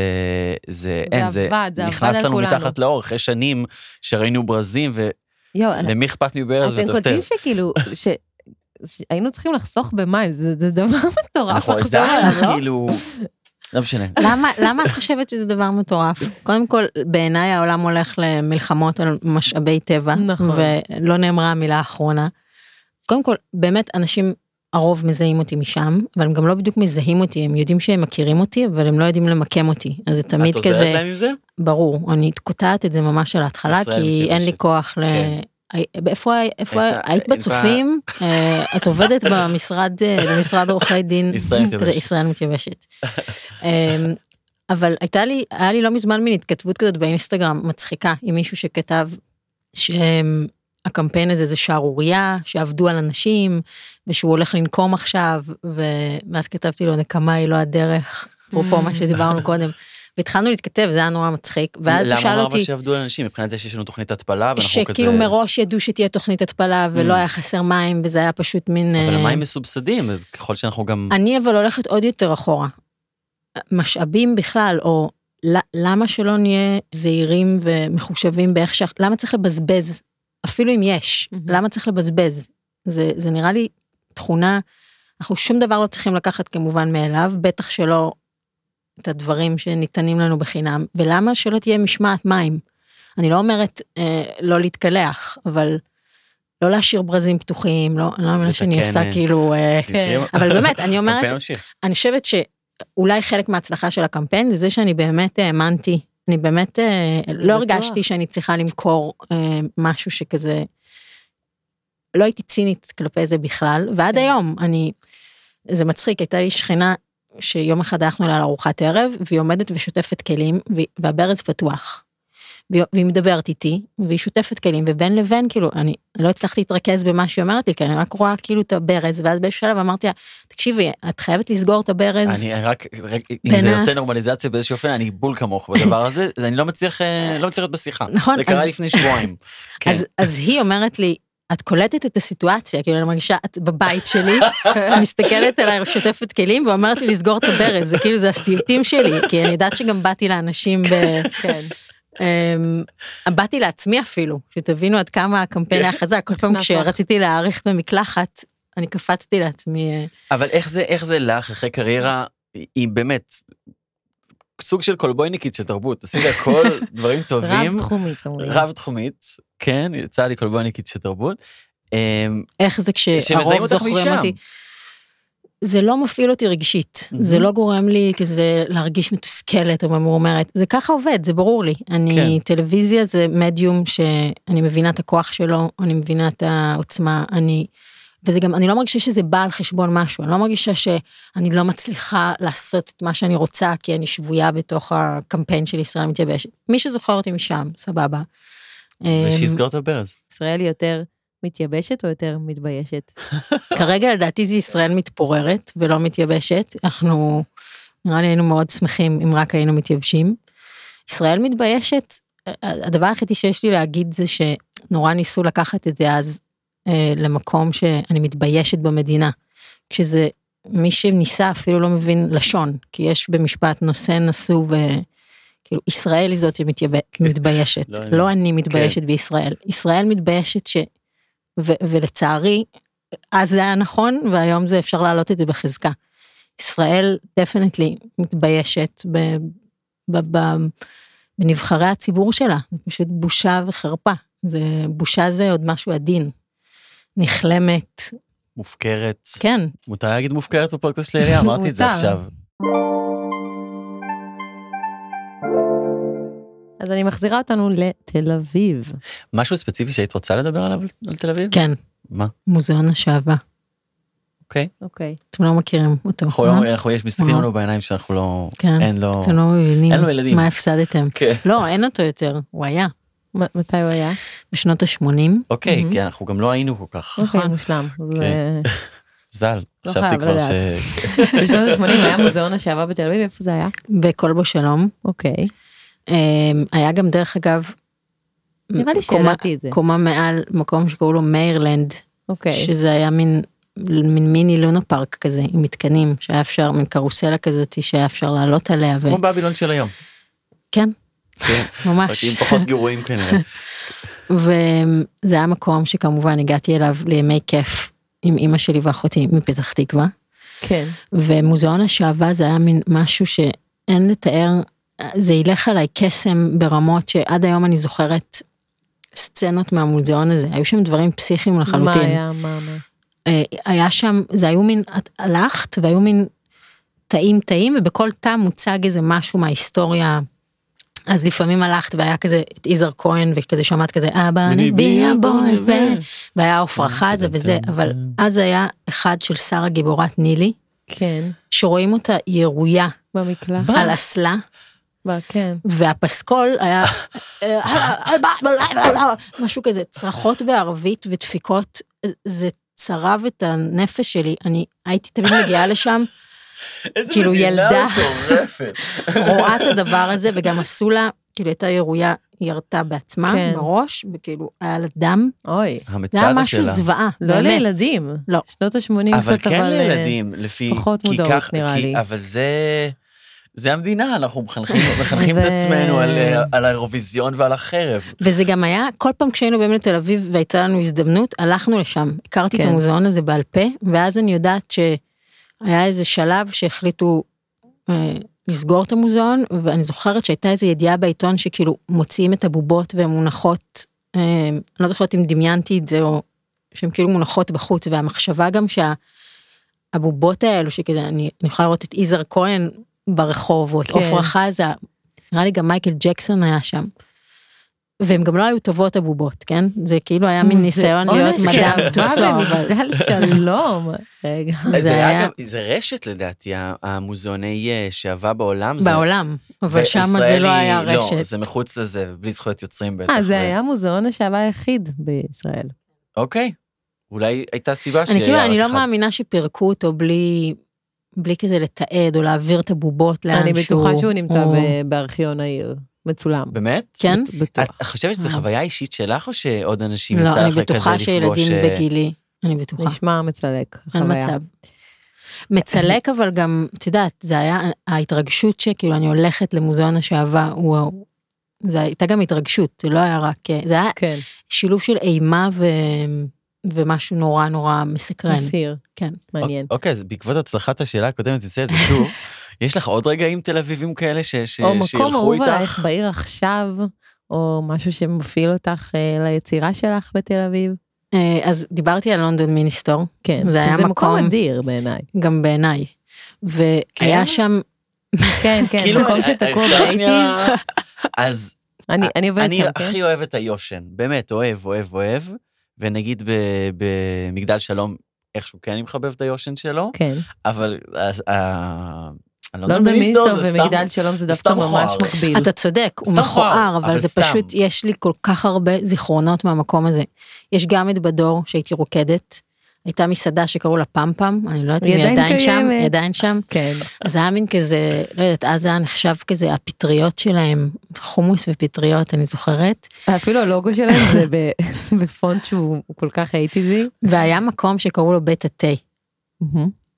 S2: זה, אין, זה
S1: עבד, זה עבד
S2: נכנס
S1: על
S2: לנו
S1: כולנו.
S2: מתחת לאור, אחרי שנים שראינו ברזים, ולמי אכפת מברז
S1: אתם כותבים
S2: וטפטף.
S1: שכאילו, ש- שהיינו צריכים לחסוך במים, זה זה דבר מטורף
S2: אנחנו
S1: לחשוב
S2: די,
S1: עליו, לא?
S2: כאילו, לא משנה.
S4: למה, למה את חושבת שזה דבר מטורף? קודם כל, בעיניי העולם הולך למלחמות על משאבי טבע,
S1: נכון.
S4: ולא נאמרה המילה האחרונה. קודם כל, באמת אנשים, הרוב מזהים אותי משם, אבל הם גם לא בדיוק מזהים אותי, הם יודעים שהם מכירים אותי, אבל הם לא יודעים למקם אותי. אז זה תמיד
S2: את
S4: כזה...
S2: עוזרת להם עם זה?
S4: ברור, אני קוטעת את זה ממש על ההתחלה, כי אין לי. כוח ל...
S2: כן.
S4: איפה איפה היית בצופים? אה, את עובדת במשרד אה, במשרד עורכי דין,
S2: ישראל מתייבשת.
S4: ישראל מתייבשת. אמ, אבל הייתה לי, היה לי לא מזמן מין התכתבות כזאת באינסטגרם מצחיקה עם מישהו שכתב שהקמפיין הזה זה שערורייה, שעבדו על אנשים, ושהוא הולך לנקום עכשיו, ואז כתבתי לו נקמה היא לא הדרך, אפרופו מה שדיברנו קודם. והתחלנו להתכתב, זה היה נורא מצחיק, ואז הוא שאל
S2: למה
S4: אותי,
S2: אבל שעבדו על אנשים מבחינת זה שיש לנו תוכנית התפלה ואנחנו כזה...
S4: שכאילו מראש ידעו שתהיה תוכנית התפלה, ולא
S2: Mm.
S4: היה חסר מים, וזה היה פשוט מין...
S2: אבל
S4: אה,
S2: המים מסובסדים אז ככל שאנחנו גם
S4: אני אבל הולכת עוד יותר אחורה. משאבים בכלל, או למה שלא נהיה זהירים ומחושבים באיך ש... למה צריך לבזבז? אפילו אם יש,
S1: מהמם.
S4: למה צריך לבזבז? זה, זה נראה לי תכונה, אנחנו שום דבר לא צריכים לקחת כמובן מאליו, בטח שלא את הדברים שניתנים לנו בחינם, ולמה שלא תהיה משמעת מים? אני לא אומרת אה, לא להתקלח, אבל לא להשאיר ברזים פתוחים, לא, אני לא מאמינה שאני עושה
S2: אה,
S4: כאילו... אה,
S2: מכירים?
S4: אבל באמת, אני אומרת. אני חושבת שאולי חלק מההצלחה של הקמפיין זה זה שאני באמת האמנתי, אני באמת אה, לא
S1: בטוח.
S4: הרגשתי שאני צריכה למכור אה, משהו שכזה, לא הייתי צינית כלפי זה בכלל, ועד
S1: כן.
S4: היום אני, זה מצחיק, הייתה לי שכנה שיום אחד הלכנו אליה לארוחת ערב, והיא עומדת ושוטפת כלים, והברז פתוח. והיא מדברת איתי, והיא שוטפת כלים, ובין לבין, כאילו, אני לא הצלחתי להתרכז במה שהיא אומרת לי, כי אני רק רואה כאילו את הברז, ואז באיזשהו שלב אמרתי לה, תקשיבי, את חייבת לסגור את הברז.
S2: אני רק, רק אם זה עושה נורמליזציה באיזשהו אופן, אני בול כמוך בדבר הזה, אני לא מצליח, אה, לא מצליח להיות בשיחה.
S4: נכון,
S2: זה קרה לפני שבועיים. כן.
S4: אז, אז היא אומרת לי, את קולטת את הסיטואציה, כאילו אני מרגישה, את בבית שלי, מסתכלת עליי, שוטפת כלים, ואומרת לי לסגור את הברז, זה כאילו, זה הסיוטים שלי, כי אני יודעת שגם באתי לאנשים ב...
S1: כן.
S4: אמ, באתי לעצמי אפילו, שתבינו עד כמה הקמפיין היה חזק, כל פעם
S1: נכון.
S4: כשרציתי להאריך במקלחת, אני קפצתי לעצמי, אה,
S2: אבל איך זה, איך זה לך אחרי קריירה, היא באמת סוג של קולבויניקית של תרבות, עשית הכל דברים טובים,
S1: רב תחומית אומרים.
S2: רב תחומית, כן, יצאה לי קולבויניקית של תרבות. אמ,
S4: איך זה כשהרוב זוכרים. אותי. זה לא מפעיל אותי רגשית,
S2: מהמם.
S4: זה לא גורם לי כזה להרגיש מתוסכלת או ממורמרת, זה ככה עובד, זה ברור לי. אני,
S2: כן.
S4: טלוויזיה זה מדיום שאני מבינה את הכוח שלו, אני מבינה את העוצמה, אני, וזה גם, אני לא מרגישה שזה בא על חשבון משהו, אני לא מרגישה שאני לא מצליחה לעשות את מה שאני רוצה, כי אני שבויה בתוך הקמפיין של ישראל מתייבשת. מי שזוכר אותי משם, סבבה. אמ,
S2: ושיסגור את הברז.
S1: ישראל יותר מתייבשת או יותר מתביישת?
S4: כרגע לדעתי זה ישראל מתפוררת ולא מתייבשת, אנחנו נראה לי היינו מאוד שמחים אם רק היינו מתייבשים. ישראל מתביישת, הדבר היחידי שיש לי להגיד זה שנורא ניסו לקחת את זה אז למקום שאני מתביישת במדינה, כשזה מי שניסה אפילו לא מבין לשון, כי יש במשפט נושא נשוא וכאילו ישראל היא זאת שמתביישת,
S2: לא אני.
S4: לא אני מתביישת בישראל, ישראל מתביישת ש... ו- ולצערי, אז זה היה נכון, והיום זה אפשר להעלות את זה בחזקה. ישראל דפנטלי מתביישת ב- ב- ב- בנבחרי הציבור שלה, זה פשוט בושה וחרפה. זה, בושה זה עוד משהו עדין. נכלמת,
S2: מופקרת.
S4: כן,
S2: מותר להגיד מופקרת בפודקאסט של העירייה, אמרתי את זה. עכשיו.
S1: אז אני מחזירה אותנו לתל אביב.
S2: משהו ספציפי שהיית רוצה לדבר עליו על תל אביב?
S4: כן,
S2: מה?
S4: מוזיאון השעווה.
S2: אוקיי.
S1: אוקיי.
S4: אתם לא מכירים אותו,
S2: אנחנו? לא, אנחנו יש מסתכלים
S4: אה.
S2: לנו בעיניים שאנחנו לא,
S4: כן,
S2: אין לו,
S4: אתם לא מבינים
S2: אין לו ילדים.
S4: מה הפסדתם.
S2: כן.
S4: לא, אין אותו יותר, הוא היה.
S1: מתי הוא היה?
S4: בשנות ה-80,
S2: אוקיי. כי אנחנו גם לא היינו כל כך.
S1: אוקיי,
S4: נכון.
S1: מושלם.
S2: כן.
S1: זה-
S2: ז"ל,
S1: לא
S2: חשבתי כבר ש...
S1: בשנות ה-80 היה מוזיאון השעווה בתל אביב, איפה זה היה?
S4: בכלבו שלום.
S1: אוקיי.
S4: אמ, היה גם דרך אגב,
S1: נראה לי
S4: קומה-
S1: שידעתי את זה.
S4: קומה מעל מקום שקראו לו מאירלנד,
S1: אוקיי.
S4: שזה היה מין, מין מיני לונה פארק כזה עם מתקנים שהיה אפשר, מין קרוסלה כזאת שהיה אפשר לעלות עליה
S2: כמו בבילון של היום. כן,
S4: ממש.
S2: רק עם פחות גירויים כנראה.
S4: וזה היה מקום שכמובן הגעתי אליו לימי כיף עם אימא שלי ואחותי מפתח תקווה.
S1: כן.
S4: ומוזיאון השעווה זה היה מין משהו שאין לתאר, זה ילך עליי קסם ברמות שעד היום אני זוכרת סצנות מהמוזיאון הזה, היו שם דברים פסיכיים לחלוטין.
S1: מה היה? מה? מה?
S4: אה, היה שם, זה היו מין, את הלכת והיו מין תאים תאים ובכל תא מוצג איזה משהו מההיסטוריה. אז לפעמים הלכת והיה כזה את יזהר כהן וכזה שמעת כזה אבא ניבי הבוי ו... והיה עפרה חזה וזה אבל אז היה אחד של שרה גיבורת נילי
S1: כן.
S4: שרואים אותה ירויה
S1: במקלחת.
S4: על אסלה
S1: כן.
S4: והפסקול היה משהו כזה צרחות בערבית ודפיקות זה צרב את הנפש שלי אני הייתי תמיד מגיעה לשם כאילו,
S2: מדינה
S4: ילדה.
S2: מטורפת.
S4: רואה את הדבר הזה, וגם עשו לה, כאילו הייתה ירויה, היא ירתה בעצמה,
S1: כן.
S4: בראש, וכאילו היה לה דם.
S1: אוי,
S4: זה היה
S2: המצדה
S4: משהו
S2: שלה.
S4: זוועה,
S1: לא
S4: באמת.
S1: לילדים.
S4: לא.
S1: שנות ה-80
S2: אבל
S1: קצת,
S2: כן
S1: אבל... אה,
S2: לילדים, לפי...
S1: פחות מודעות,
S2: כך-
S1: נראה
S2: כי-
S1: לי.
S2: אבל זה... זה המדינה, אנחנו מחנכים מחנכים את עצמנו על, אה, על האירוויזיון ועל החרב.
S4: וזה גם היה, כל פעם כשהיינו באמת בתל אביב והייתה לנו הזדמנות, הלכנו לשם. הכרתי את
S1: כן.
S4: המוזיאון הזה בעל פה, ואז אני יודעת שהיה איזה שלב שהחליטו אה, לסגור את המוזיאון, ואני זוכרת שהייתה איזו ידיעה בעיתון שכאילו מוציאים את הבובות והן מונחות, אה, אני לא זוכרת אם דמיינתי את זה או שהן כאילו מונחות בחוץ, והמחשבה גם שהבובות האלו, שכזה, אני, אני יכולה לראות את יזהר כהן ברחוב, או את
S1: כן.
S4: עפרה חזה, נראה לי גם מייקל ג'קסון היה שם. והן גם לא היו טובות הבובות, כן? זה כאילו היה מין ניסיון להיות מדאם
S1: של
S4: טוסו, אבל
S1: שלום. רגע.
S4: זה היה-
S2: גם, זה רשת לדעתי, המוזיאוני אה, שעבה בעולם.
S4: בעולם, אבל שם זה לא היה
S2: לא,
S4: רשת.
S2: זה מחוץ לזה, בלי זכויות יוצרים בטח.
S1: אה, זה היה מוזיאון השעבה היחיד בישראל.
S2: אוקיי, אולי הייתה סיבה
S4: אני
S2: שיהיה
S4: כאילו, אני לא. מאמינה שפירקו אותו בלי, בלי כזה לתעד או להעביר את הבובות לאנשהו.
S1: אני בטוחה שהוא נמצא בארכיון העיר, מצולם.
S2: באמת?
S4: כן?
S1: בט- בטוח.
S2: את חושבת שזו
S4: אה.
S2: חוויה אישית שלך, או שעוד אנשים
S4: לא,
S2: יצא
S4: אני
S2: לך כזה
S4: בטוחה
S2: לפגוש...
S4: שילדים
S2: אה,
S4: בגילי, אני בטוחה.
S1: נשמע מצלק.
S4: אין
S1: חוויה.
S4: מצב. מצלק אבל גם, את יודעת, זה היה ההתרגשות שכאילו אני הולכת למוזיאון השעבה, וואו. זה הייתה גם התרגשות, זה לא היה רק, זה היה
S1: כן,
S4: שילוב של אימה ו... ומשהו נורא נורא מסקרן.
S1: מסיר.
S4: כן.
S1: מעניין.
S2: אוקיי, אז בעקבות הצלחת השאלה הקודמת, תעשה את זה שוב. יש לך עוד רגעים תל אביבים כאלה ש- ש-
S1: או מקום
S2: שילכו
S1: אהוב
S2: איתך?
S1: עלייך בעיר עכשיו, או משהו שמפעיל אותך אה, ליצירה שלך בתל אביב.
S4: אה, אז דיברתי על לונדון מיניסטור,
S1: כן,
S4: זה היה
S1: שזה מקום
S4: מקום-
S1: אדיר בעיניי.
S4: גם בעיניי. והיה
S2: כן?
S4: שם,
S1: כן, כן,
S2: כאילו,
S1: מקום
S2: אה,
S1: שתקוע
S2: אפשר
S1: באייטיז.
S2: אז
S1: אני אני עובדת
S2: אני
S1: שם, כן?
S2: הכי אוהב את היושן, באמת, אוהב, אוהב, אוהב, ונגיד ב- במגדל שלום, איכשהו כן אני מחבב את היושן שלו,
S1: כן.
S2: אבל אז, אה,
S1: לונדון
S2: זה סתם-
S1: ומגדל שלום זה
S2: זה
S1: דווקא ממש. מקביל.
S4: אתה צודק, הוא מכוער, אבל זה. פשוט, יש לי כל כך הרבה זיכרונות מהמקום הזה. יש גם את בדור שהייתי רוקדת, הייתה מסעדה שקראו לה פמפם, אני לא יודעת אם
S1: היא עדיין
S4: עדיין שם. היא עדיין שם.
S1: כן.
S4: אז היה מין כזה, לא יודעת, אז היה נחשב כזה הפטריות שלהם, חומוס ופטריות, אני זוכרת.
S1: אפילו הלוגו שלהם זה בפונט שהוא כל כך אייטיזי.
S4: והיה מקום שקראו לו בית התה.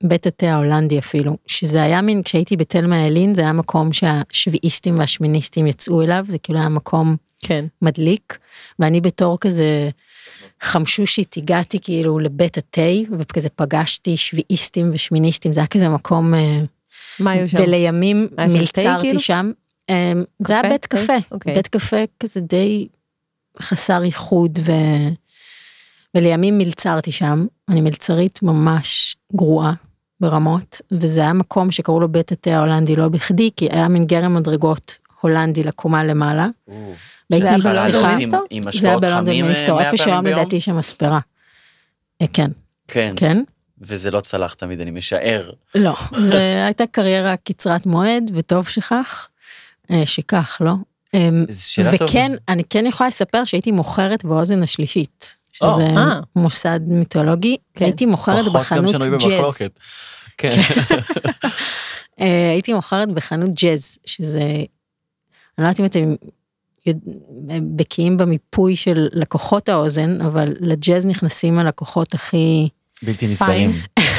S4: בית התה ההולנדי אפילו, שזה היה מין, כשהייתי בתלמה ילין, זה היה מקום שהשביעיסטים והשמיניסטים יצאו אליו, זה כאילו היה מקום
S1: כן.
S4: מדליק, ואני בתור כזה חמשושית הגעתי כאילו לבית התה, וכזה פגשתי שביעיסטים ושמיניסטים, זה היה כזה מקום, אה,
S1: מה היו שם?
S4: ולימים מלצרתי
S1: כאילו?
S4: שם. אה, זה היה
S1: קפה?
S4: בית? קפה,
S1: אוקיי.
S4: בית קפה כזה די חסר ייחוד, ו... ולימים מלצרתי שם, אני מלצרית ממש גרועה ברמות, וזה היה מקום שקראו לו בית התה ההולנדי לא בכדי, כי היה מין גרם מדרגות הולנדי לקומה למעלה.
S1: היה
S2: צריכה
S4: זה היה בלונדון
S2: אה,
S4: מיניסטור,
S2: 100
S4: איפה שהיום? לדעתי יש שם מספרה. אה, כן,
S2: כן,
S4: כן.
S2: וזה לא צלח תמיד, אני משער.
S4: לא, זו הייתה קריירה קצרת מועד, וטוב שכך, אה, שכך, לא? וכן, אני כן יכולה לספר שהייתי מוכרת באוזן השלישית, שזה
S1: אה.
S4: מוסד מיתולוגי,
S1: כן.
S4: הייתי מוכרת בחנות ג'אז.
S2: במחלוקת. כן.
S4: אה, הייתי מוכרת בחנות ג'אז, שזה, אני לא יודעת אם אתם בקיאים במיפוי של לקוחות האוזן, אבל לג'אז נכנסים הלקוחות הכי,
S2: בלתי נסבלים.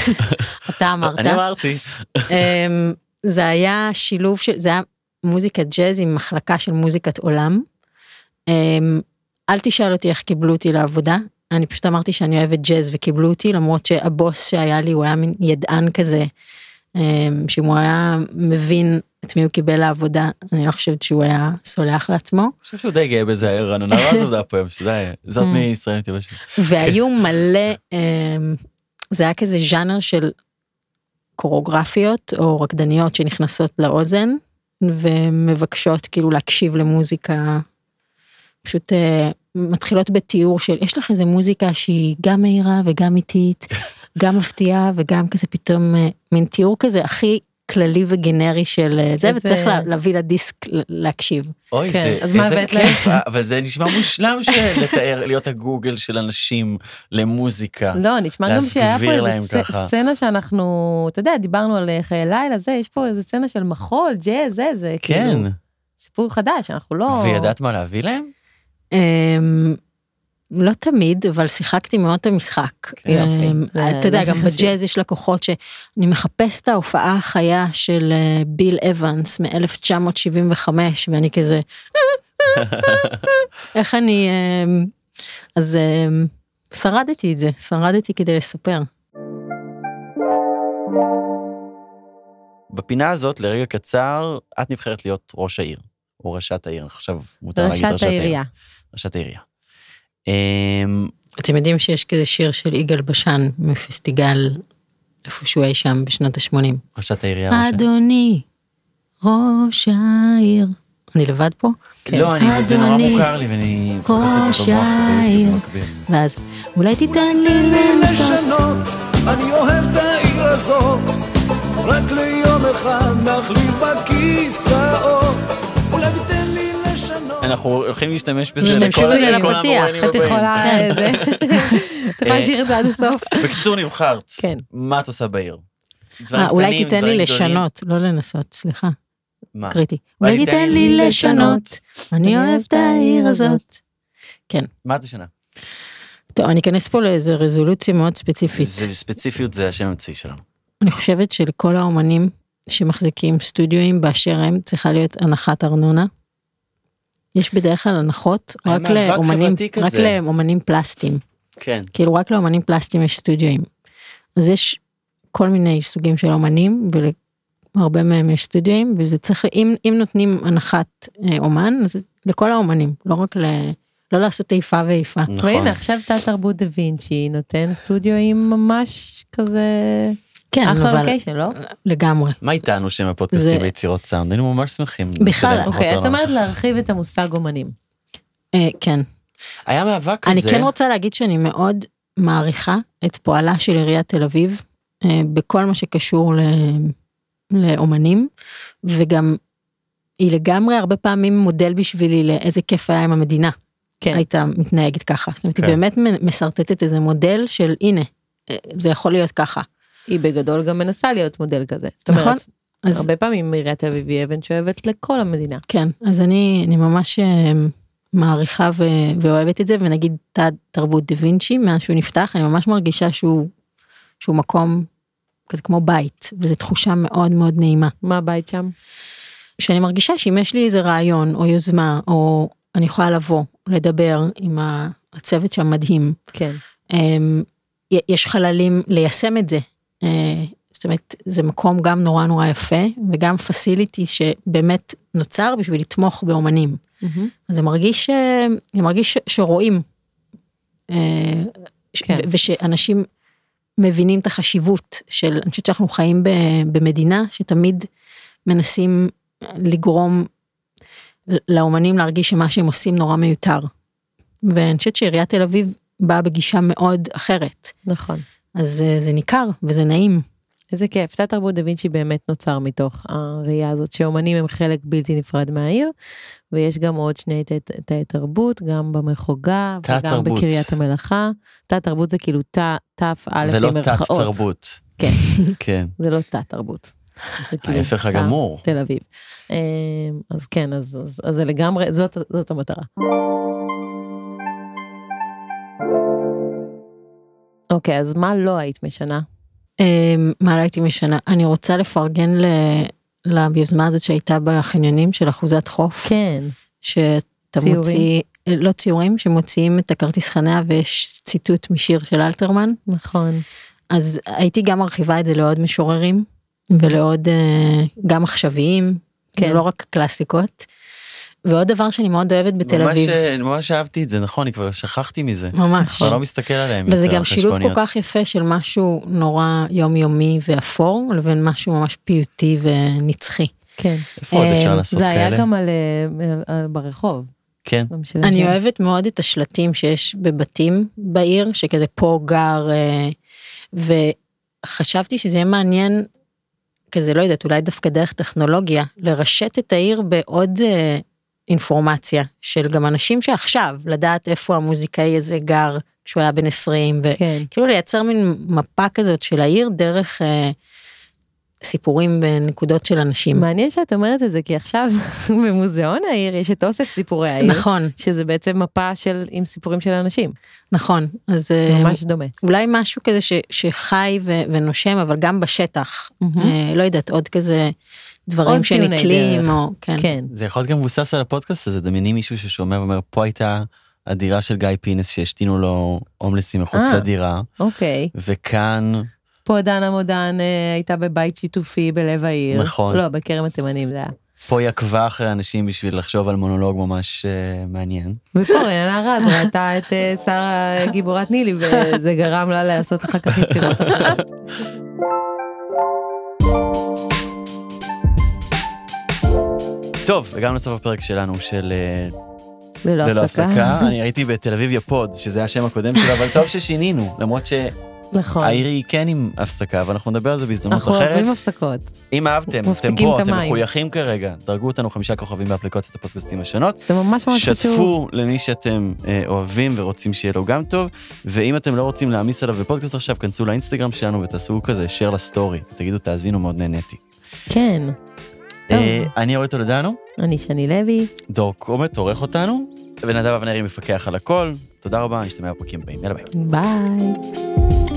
S4: אתה אמרת,
S2: אני אמרתי.
S4: אמ, זה היה שילוב של, זה היה מוזיקת ג'אז עם מחלקה של מוזיקת עולם. אל תשאל אותי איך קיבלו אותי לעבודה, אני פשוט אמרתי שאני אוהבת ג'אז וקיבלו אותי, למרות שהבוס שהיה לי הוא היה מין ידען כזה, אמ, שאם הוא היה מבין את מי הוא קיבל לעבודה, אני לא חושבת שהוא היה סולח לעצמו.
S2: אני חושב שהוא די גאה בזה, רננה רז עובדה פה היום, שתדע, זאת
S4: Mm.
S2: מישראל מתייבשת.
S4: והיו מלא, אמ, זה היה כזה ז'אנר של קוריאוגרפיות או רקדניות שנכנסות לאוזן ומבקשות כאילו להקשיב למוזיקה, פשוט אה, מתחילות בתיאור של יש לך איזה מוזיקה שהיא גם מהירה וגם איטית, גם מפתיעה וגם כזה פתאום אה, מין תיאור כזה הכי כללי וגנרי של אה, זה,
S1: איזה-
S4: וצריך לה- להביא לדיסק ל- להקשיב.
S2: אוי,
S1: כן,
S2: זה,
S1: אז מה
S2: איזה
S1: הבאת להם?
S2: כיף, אבל זה נשמע מושלם של לתאר, להיות הגוגל של אנשים למוזיקה.
S1: לא, נשמע גם שהיה פה איזה סצנה שאנחנו, אתה יודע, דיברנו על אה, חיי לילה, זה, יש פה איזה סצנה של מחול, ג'אז, זה, זה,
S2: כן,
S1: כאילו, סיפור חדש, אנחנו לא...
S2: וידעת מה להביא להם?
S4: אמ, לא תמיד, אבל שיחקתי מאוד את המשחק.
S1: כן, יופי.
S4: אמ,
S1: זה-
S4: אתה יודע, גם. בג'אז יש לקוחות שאני מחפש את ההופעה החיה של אה, ביל אבנס מ-1975, ואני כזה, איך אני... אמ, אז שרדתי את זה, שרדתי כדי לספר.
S2: בפינה הזאת, לרגע קצר, את נבחרת להיות ראש העיר, או ראשת העיר, עכשיו מותר להגיד
S1: ראשת
S2: ראשת העיר.
S1: העירייה.
S2: ראשת העירייה. אמ,
S4: אתם יודעים שיש כזה שיר של יגאל בשן מפסטיגל איפשהו אי שם בשנות ה-80.
S2: ראשת העירייה.
S4: אדוני, ראש העיר. אני לבד פה?
S2: לא, אני, זה נורא מוכר לי ואני מחפש את
S4: ראש
S2: זה במוח
S4: העיר. ואז אולי תיתן לי לנסות.
S5: לשנות, אני אוהב את העיר הזאת, רק ליום אחד נחליף בכיסאות, אולי תיתן.
S2: אנחנו הולכים להשתמש בזה
S4: השתמשו
S2: לכל
S4: בזה לפתיח.
S2: המוראיינים
S1: את
S2: הבאים.
S1: יכולה...
S4: כן.
S1: זה- את יכולה להשאיר את זה עד הסוף.
S2: בקיצור נבחרת.
S1: כן.
S2: מה את עושה בעיר?
S4: אה, אולי תיתן לי? לשנות, לא לנסות, סליחה,
S2: מה?
S4: קריטי.
S2: אולי
S4: תיתן לי לשנות, אני אוהב את העיר הזאת.
S2: מה את משנה?
S4: טוב, אני אכנס פה לאיזה רזולוציה מאוד ספציפית.
S2: זה ספציפיות זה השם האמצעי שלנו.
S4: אני חושבת שלכל האומנים שמחזיקים סטודיואים באשר הם צריכה להיות הנחת ארנונה. יש בדרך כלל הנחות רק לאומנים, רק. לאומנים פלסטיים.
S2: כן.
S4: כאילו רק לאומנים פלסטיים יש סטודיואים. אז יש כל מיני סוגים של אומנים ולהרבה מהם יש סטודיואים וזה צריך, אם, אם נותנים הנחת אה, אומן אז לכל האומנים, לא רק ל... לא לעשות איפה ואיפה.
S2: נכון.
S1: והנה עכשיו תא תרבות דה וינצ'י נותן סטודיו עם ממש כזה
S4: כן,
S1: אחלה
S4: אבל
S1: לוקיישן לא?
S4: לגמרי.
S2: מה איתנו שם הפודקאסט
S4: זה-
S2: ביצירות סאונד? היינו ממש שמחים.
S4: בכלל,
S1: אוקיי את. אומרת להרחיב את המושג אומנים.
S4: אה, כן.
S2: היה מאבק כזה.
S4: אני כן רוצה להגיד שאני מאוד מעריכה את פועלה של עיריית תל אביב אה, בכל מה שקשור ל... לאומנים וגם היא לגמרי הרבה פעמים מודל בשבילי לאיזה כיף היה עם המדינה
S1: כן.
S4: הייתה מתנהגת ככה. זאת אומרת היא
S2: כן.
S4: באמת משרטטת איזה מודל של הנה אה, זה יכול להיות ככה.
S1: היא בגדול גם מנסה להיות מודל כזה. זאת
S4: נכון.
S1: אומרת,
S4: אז
S1: הרבה פעמים עיריית תל אביב היא אבן שואבת לכל המדינה.
S4: כן אז אני אני ממש אה, מעריכה ו... ואוהבת את זה ונגיד תא תרבות דה וינצ'י מאז שהוא נפתח אני ממש מרגישה שהוא שהוא מקום כזה כמו בית וזו תחושה מאוד מאוד נעימה
S1: מה הבית שם?
S4: שאני מרגישה שאם יש לי איזה רעיון או יוזמה או אני יכולה לבוא לדבר עם הצוות שם מדהים
S1: כן.
S4: אמ, יש חללים ליישם את זה. אה, זאת אומרת זה מקום גם נורא נורא יפה וגם פסיליטי שבאמת נוצר בשביל לתמוך באומנים. אז זה מרגיש, אה, זה מרגיש שרואים. אה,
S1: כן.
S4: ושאנשים מבינים את החשיבות של, אני חושבת שאנחנו חיים במדינה שתמיד מנסים לגרום לאומנים להרגיש שמה שהם עושים נורא מיותר. ואני חושבת שעיריית תל אביב באה בגישה מאוד אחרת.
S1: נכון.
S4: אז אה, זה ניכר וזה נעים.
S1: איזה כיף, תא תרבות דה וינצ'י באמת נוצר מתוך הראייה הזאת שאומנים הם חלק בלתי נפרד מהעיר, ויש גם עוד שני תאי- תרבות, גם במחוגה וגם
S2: תרבות.
S1: בקריית המלאכה. תא תרבות זה כאילו תא, תא א'
S2: ולא תת. תרבות.
S1: כן.
S2: כן.
S1: זה לא תא תרבות. כאילו
S2: ההפך הגמור.
S1: תל אביב. אמ, אז כן, אז, זה לגמרי, זאת המטרה. אוקיי, אז מה לא היית משנה?
S4: אה, מה לא הייתי משנה? אני רוצה לפרגן ל... ליוזמה הזאת שהייתה בחניונים של אחוזת חוף.
S1: כן.
S4: שאתה? מוציא, לא ציורים, שמוציאים את הכרטיס חניה ויש ציטוט משיר של אלתרמן.
S1: נכון.
S4: אז הייתי גם מרחיבה את זה לעוד משוררים ולעוד אה, גם עכשוויים.
S1: כן.
S4: לא רק קלאסיקות. ועוד דבר שאני מאוד אוהבת בתל
S2: ממש,
S4: אביב,
S2: אה, ממש אהבתי את זה, נכון, אני כבר שכחתי מזה.
S4: ממש.
S2: כבר לא מסתכל עליהם
S4: וזה גם שילוב כל. כך יפה של משהו נורא יומיומי ואפור לבין משהו ממש פיוטי ונצחי.
S1: כן.
S2: איפה עוד אפשר
S4: אה,
S2: לעשות
S1: זה
S2: כאלה?
S1: היה גם על, אה, על, על ברחוב.
S2: כן.
S4: אני. אוהבת מאוד את השלטים שיש בבתים בעיר, שכזה פה גר, וחשבתי שזה יהיה מעניין כזה, לא יודעת, אולי דווקא דרך טכנולוגיה, לרשת את העיר בעוד אה, אינפורמציה של גם אנשים שעכשיו, לדעת איפה המוזיקאי הזה גר כשהוא היה בן 20,
S1: כן.
S4: וכאילו לייצר מין מפה כזאת של העיר דרך אה, סיפורים בנקודות של אנשים.
S1: מעניין שאת אומרת את זה, כי עכשיו במוזיאון העיר יש את אוסף סיפורי העיר.
S4: נכון,
S1: שזה בעצם מפה של עם סיפורים של אנשים,
S4: נכון, אז אה,
S1: ממש דומה.
S4: אולי משהו כזה ש, שחי ו, ונושם, אבל גם בשטח,
S1: מהמם.
S4: אה, לא יודעת, עוד כזה דברים שנתלים. או, כן.
S1: כן.
S2: זה יכול להיות גם מבוסס על הפודקאסט הזה, דמייני מישהו ששומע ואומר, פה הייתה הדירה של גיא פינס שהשתינו לו הומלסים מחוץ
S1: אה.
S2: לדירה,
S1: אוקיי.
S2: וכאן,
S1: פה דנה מודן אה, הייתה בבית שיתופי בלב העיר.
S2: נכון.
S1: לא, בכרם התימנים זה היה.
S2: פה היא עקבה אחרי אנשים בשביל לחשוב על מונולוג ממש אה, מעניין.
S1: ופה רננה רז ראתה את אה, שרה גיבורת נילי וזה גרם לה לעשות אחר כך יצירות אחרות.
S2: טוב, הגענו לסוף הפרק שלנו של אה,
S1: ללא
S2: ללא
S1: הפסקה.
S2: הפסקה. אני הייתי בתל אביב יפוד, שזה השם הקודם שלו, אבל טוב ששינינו, למרות שהעיר
S1: נכון.
S2: היא כן עם הפסקה, אבל אנחנו נדבר על זה בהזדמנות
S1: אנחנו
S2: אחרת.
S1: אוהבים הפסקות.
S2: אם אהבתם, אתם פה,
S1: את
S2: אתם. מחויכים כרגע, דרגו אותנו חמישה כוכבים באפליקציות הפודקאסטים השונות.
S1: זה ממש ממש חשוב.
S2: שתפו למי שאתם אה, אוהבים ורוצים שיהיה לו גם טוב, ואם אתם לא רוצים להעמיס עליו בפודקאסט עכשיו, כנסו לאינסטגרם שלנו ותעשו כזה share לסטורי, תגידו תאזינו מאוד נהניתי.
S1: כן.
S2: אה, אני אורי טולדנו,
S1: אני שני לוי.
S2: דור קומט עורך אותנו, ונדב אבנרי מפקח על הכל, תודה רבה, נשתמע בפרקים הבאים, יאללה ביי.
S1: ביי.